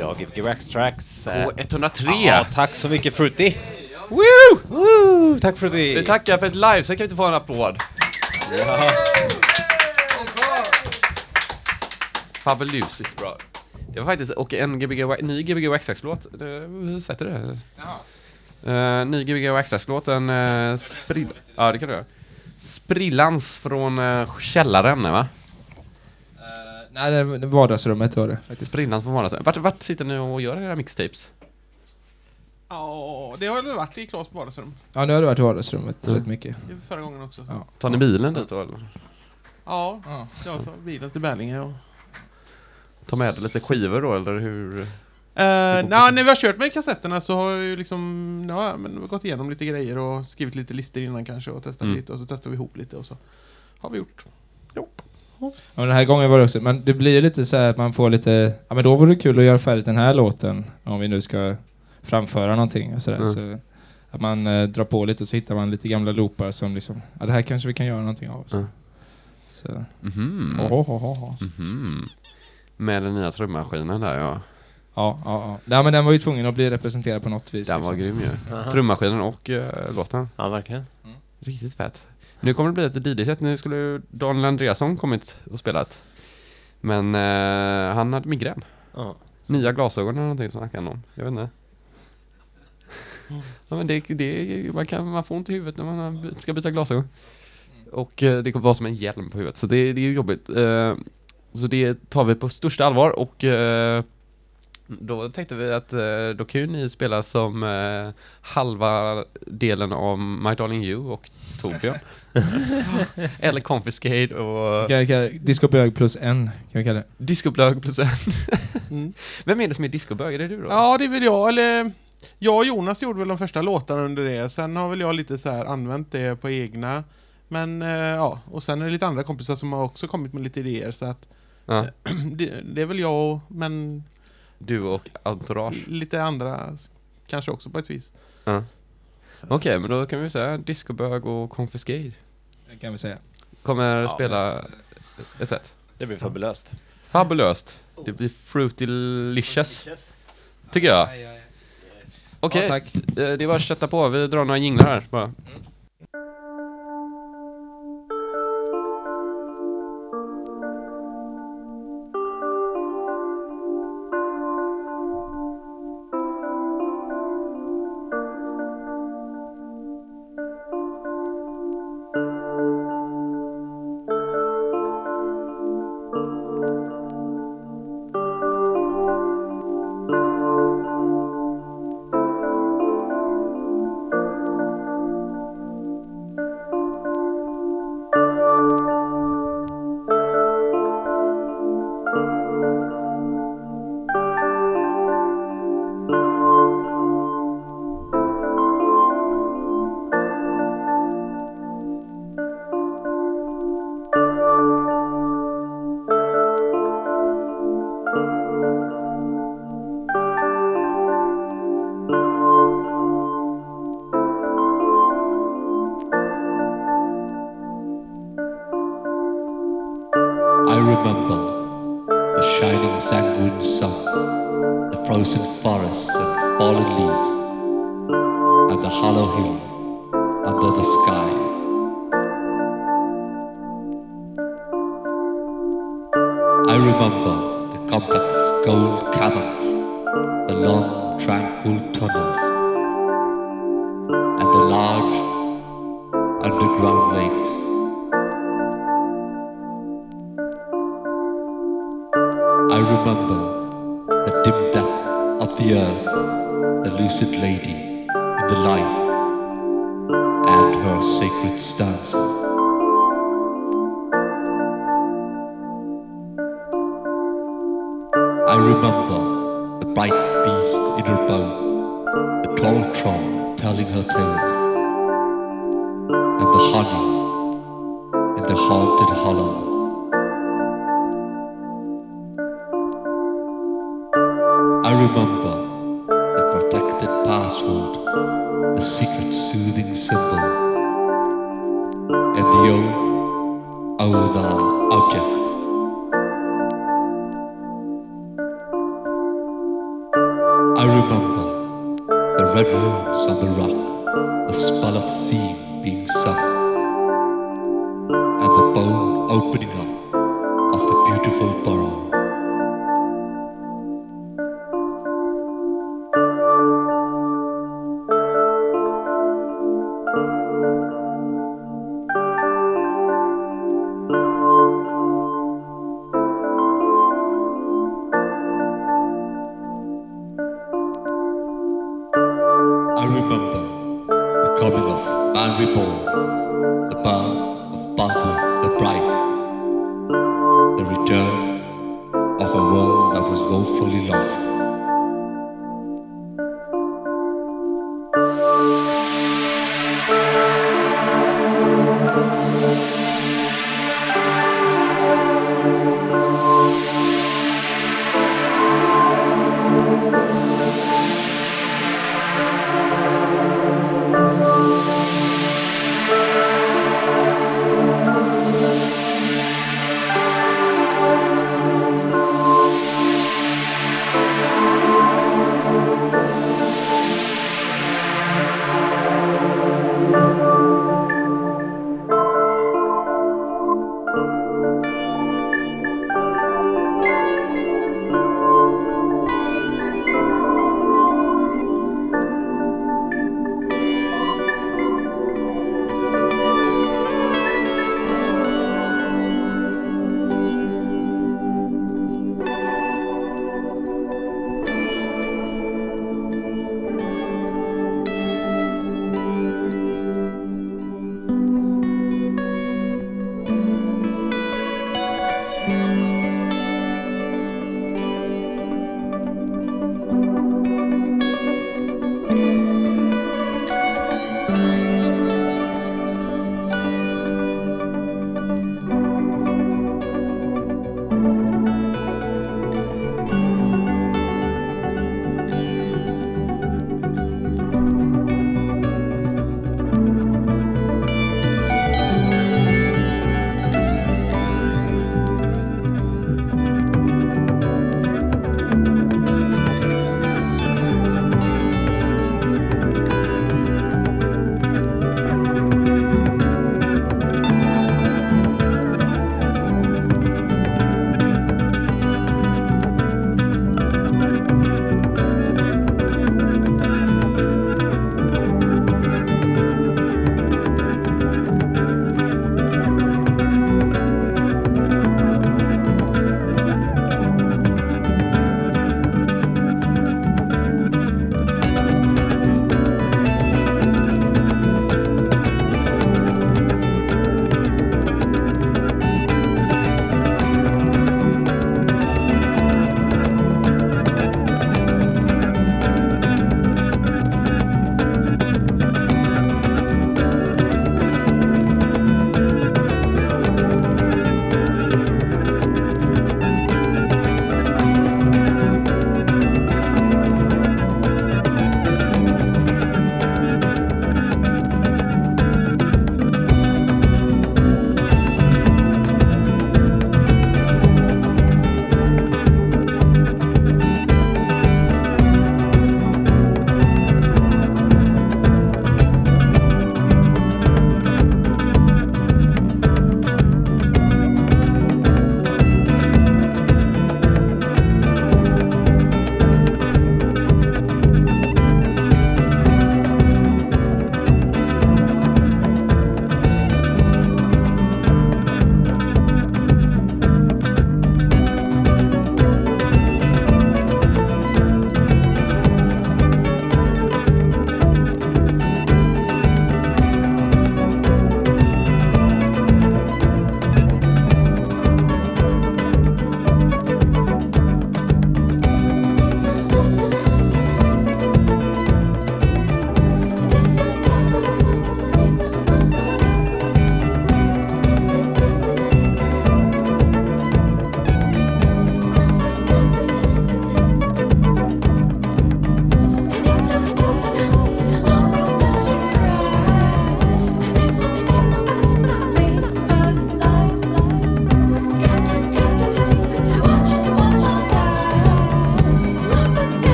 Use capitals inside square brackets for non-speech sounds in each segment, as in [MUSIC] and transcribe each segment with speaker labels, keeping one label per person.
Speaker 1: Ja, Gbg Wax Tracks. Eh,
Speaker 2: K103!
Speaker 1: Ja, tack så mycket Fruity!
Speaker 2: Woo!
Speaker 1: Woo! Tack Fruity!
Speaker 2: Vi tackar för ett live, sen kan vi inte få en applåd. Fabulusiskt bra. Det var faktiskt, och en Gbg, ny Gbg Waxtrax-låt. Hur sätter du det? Uh, ny Gbg Waxtrax-låt, en uh, sprill... Ja, det kan du göra. Sprillans från uh, källaren, va?
Speaker 3: Nej, det var vardagsrummet var det faktiskt.
Speaker 2: Sprillans från vardagsrummet. Vart, vart sitter ni och gör era mixtapes?
Speaker 4: Ja, det har väl varit i Klas vardagsrum.
Speaker 3: Ja, nu har det varit i vardagsrummet
Speaker 2: Mm.
Speaker 3: rätt mycket.
Speaker 4: Det var förra gången också.
Speaker 3: Ja.
Speaker 2: Tar ni bilen dit då, eller?
Speaker 4: Ja,
Speaker 3: Ja.
Speaker 4: jag tar bilen till Berlinge och...
Speaker 2: Tar med dig lite skivor då, eller hur?
Speaker 4: Uh,
Speaker 2: får
Speaker 4: när vi har kört med kassetterna så har jag ju liksom, ja, men vi har gått igenom lite grejer och skrivit lite listor innan kanske och testat
Speaker 2: Mm.
Speaker 4: lite och så testar vi ihop lite och så har vi gjort.
Speaker 3: Ja, den här gången var det också, men det blir ju lite så här att man får lite, ja men då vore det kul att göra färdigt den här låten om vi nu ska framföra någonting och sådär.
Speaker 2: Mm.
Speaker 3: Så att man eh, drar på lite så hittar man lite gamla loopar som liksom, ja det här kanske vi kan göra någonting av. Så.
Speaker 2: Mm.
Speaker 3: Så,
Speaker 2: Mhm.
Speaker 3: oh, oh, oh, oh.
Speaker 2: Mhm. Med den nya trummaskinen där, ja.
Speaker 3: Ja, ja, ja. Nej men den var ju tvungen att bli representerad på något vis.
Speaker 2: Den var
Speaker 3: liksom.
Speaker 2: grym ju.
Speaker 1: Aha.
Speaker 2: Trummaskinen och uh, låten.
Speaker 1: Ja, verkligen.
Speaker 2: Riktigt fett. Nu kommer det bli ett DJ-set. Nu skulle Daniel Andreasson kommit och spelat. Men eh, han hade migrän.
Speaker 1: Ja.
Speaker 2: Nya glasögon eller någonting som snackade han om. Jag vet inte. [LAUGHS] Ja, men det, det, man, kan, man får ont i huvudet när man ska byta glasögon. Och eh, det kommer vara som en hjälm på huvudet. Så det, det är ju jobbigt. Eh, så det tar vi på största allvar och eh, då tänkte vi att eh, då kan ju ni spela som eh, halva delen av My Darling You och Torbjörn. [LAUGHS] Eller Confiscate och
Speaker 3: Kan jag kalla det Discobög plus en, kan vi kalla det.
Speaker 2: Discoblög plus en.
Speaker 4: Mm. [LAUGHS]
Speaker 2: Vem är det som är discobög? Är det du då?
Speaker 4: Ja, det är väl jag, eller jag och Jonas gjorde väl de första låtarna under det. Sen har väl jag lite så här använt det på egna. Men eh, ja, och sen är det lite andra kompisar som har också kommit med lite idéer så att
Speaker 2: Ja. [CLEARS THROAT]
Speaker 4: det, det är väl jag och, men
Speaker 2: Du och Entourage.
Speaker 4: lite andra kanske också på ett vis.
Speaker 2: Okej, men då kan vi säga discobög och Confiscate.
Speaker 3: Det kan vi säga.
Speaker 2: Kommer
Speaker 1: Ja,
Speaker 2: spela ett set.
Speaker 1: Det blir fabulöst.
Speaker 2: Fabulöst. Det blir fruitylicious, tycker jag. Okej,
Speaker 3: Ja, tack.
Speaker 2: eh, det är bara att kötta på. Vi drar några jinglar här bara.
Speaker 5: Forests and fallen leaves, and the hollow hill under the sky.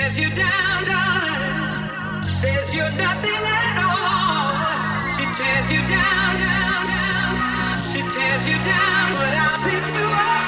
Speaker 6: Says you down, darling. Says you're nothing at all. She tears you down, down, down. She tears you down, but I'll pick you up.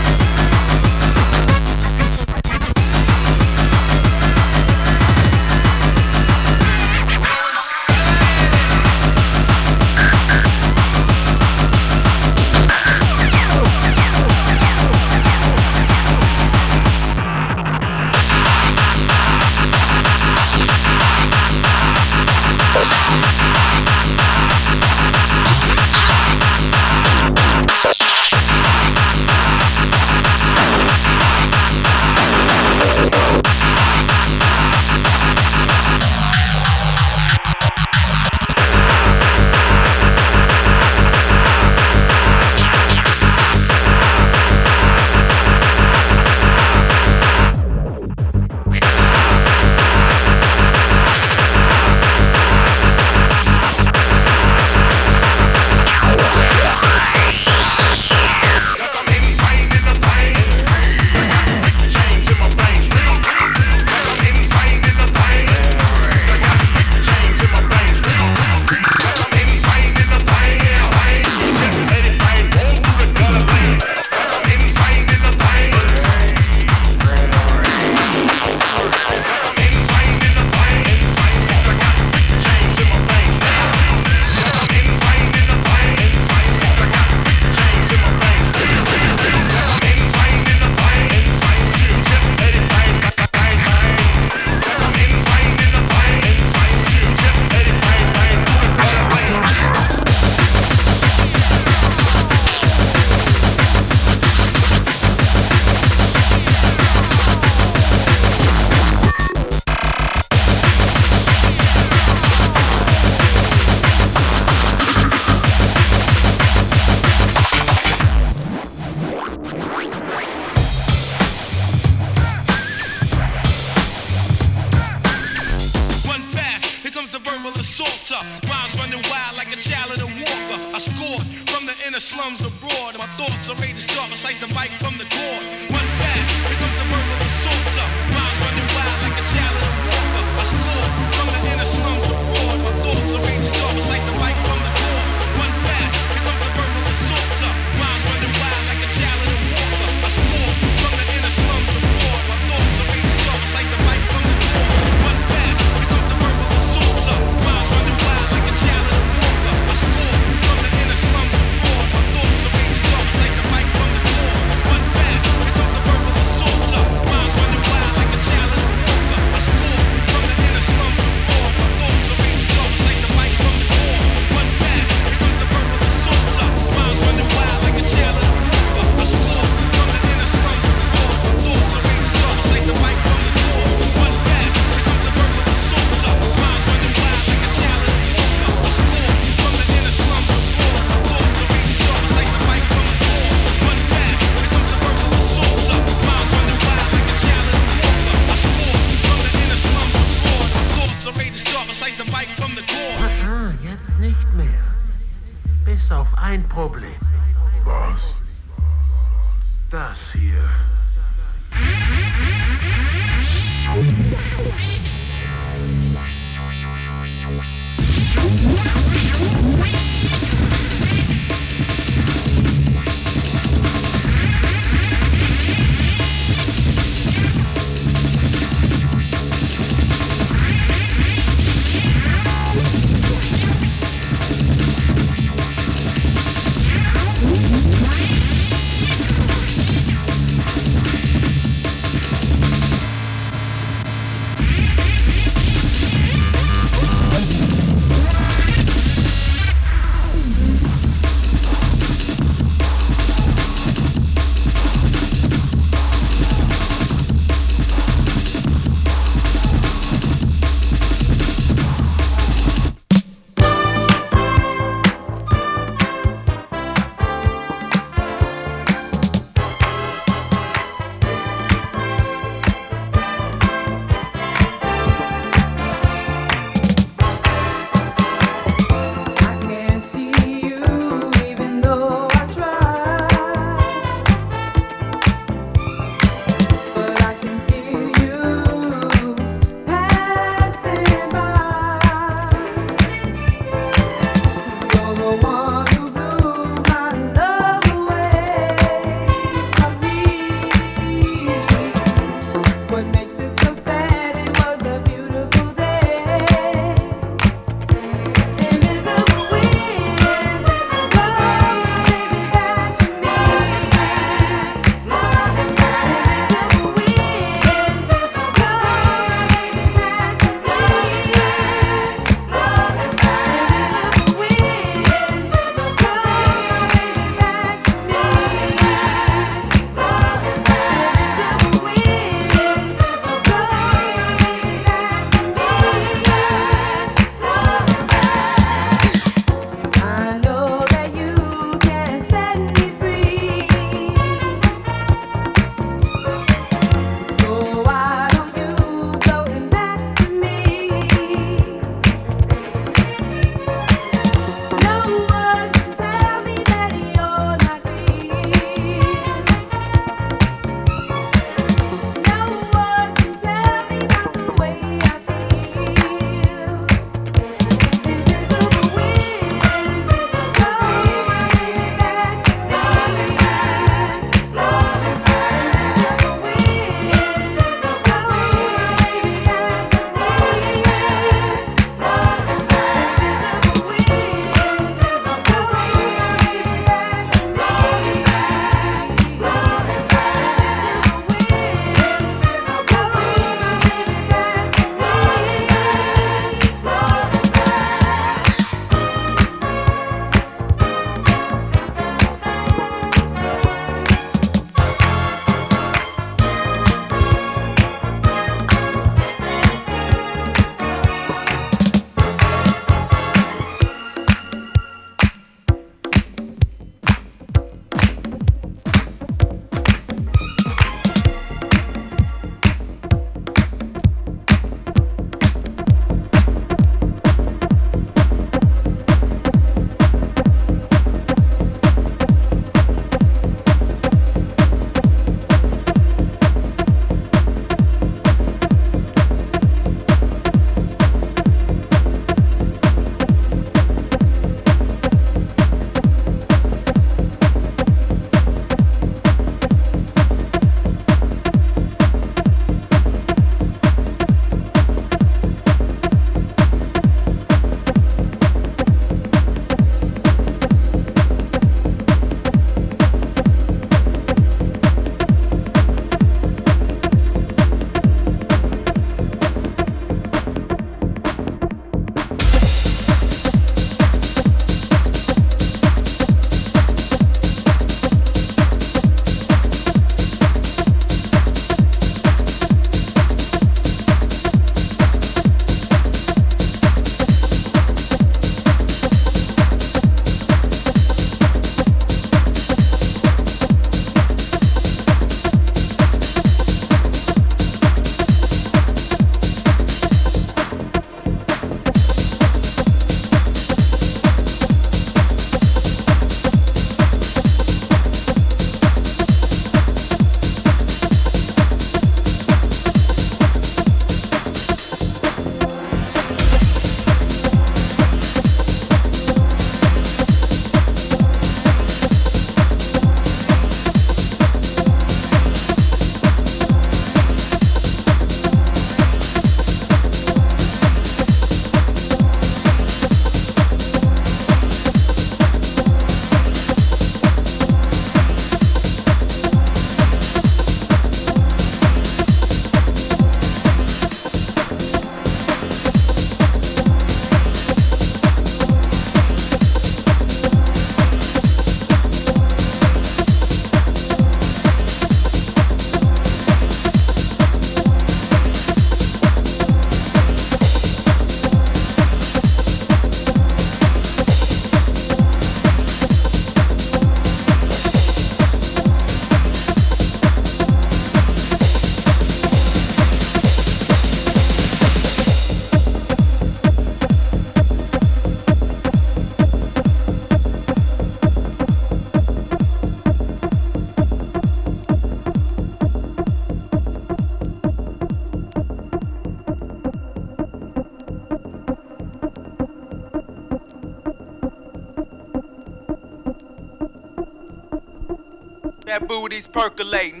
Speaker 7: escalating.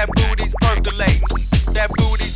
Speaker 8: That booty's percolating. That booty's